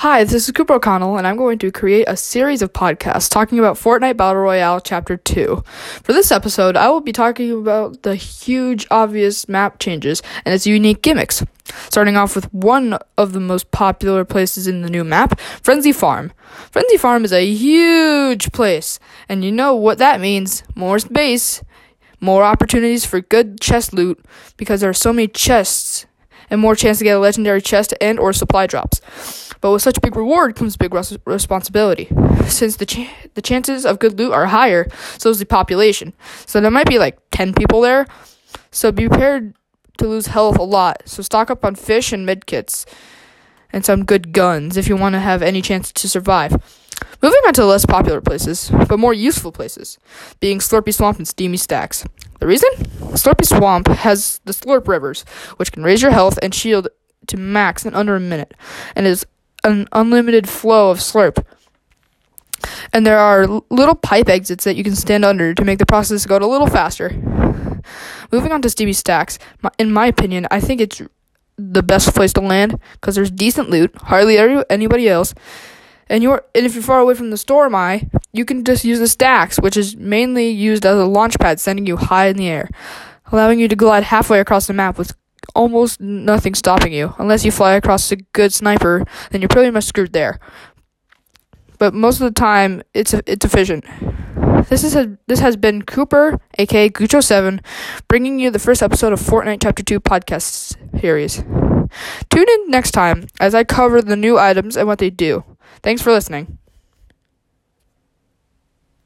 Hi, this is Cooper O'Connell, and I'm going to create a series of podcasts talking about Fortnite Battle Royale Chapter 2. For this episode, I will be talking about the huge, obvious map changes and its unique gimmicks. Starting off with one of the most popular places in the new map, Frenzy Farm. Frenzy Farm is a huge place, and you know what that means more space, more opportunities for good chest loot, because there are so many chests and more chance to get a legendary chest and or supply drops. But with such big reward comes big res- responsibility. Since the ch- the chances of good loot are higher, so is the population. So there might be like 10 people there. So be prepared to lose health a lot. So stock up on fish and medkits and some good guns if you want to have any chance to survive. Moving on to less popular places, but more useful places, being Slurpy Swamp and Steamy Stacks. The reason? Slurpy Swamp has the Slurp Rivers, which can raise your health and shield to max in under a minute, and is an unlimited flow of slurp. And there are little pipe exits that you can stand under to make the process go a little faster. Moving on to Steamy Stacks, in my opinion, I think it's the best place to land because there's decent loot, hardly anybody else. And you're and if you're far away from the storm eye, you can just use the stacks, which is mainly used as a launch pad, sending you high in the air, allowing you to glide halfway across the map with almost nothing stopping you. Unless you fly across a good sniper, then you're pretty much screwed there. But most of the time, it's it's efficient. This is a, this has been Cooper, aka Gucho7, bringing you the first episode of Fortnite Chapter 2 podcast series. Tune in next time as I cover the new items and what they do. Thanks for listening.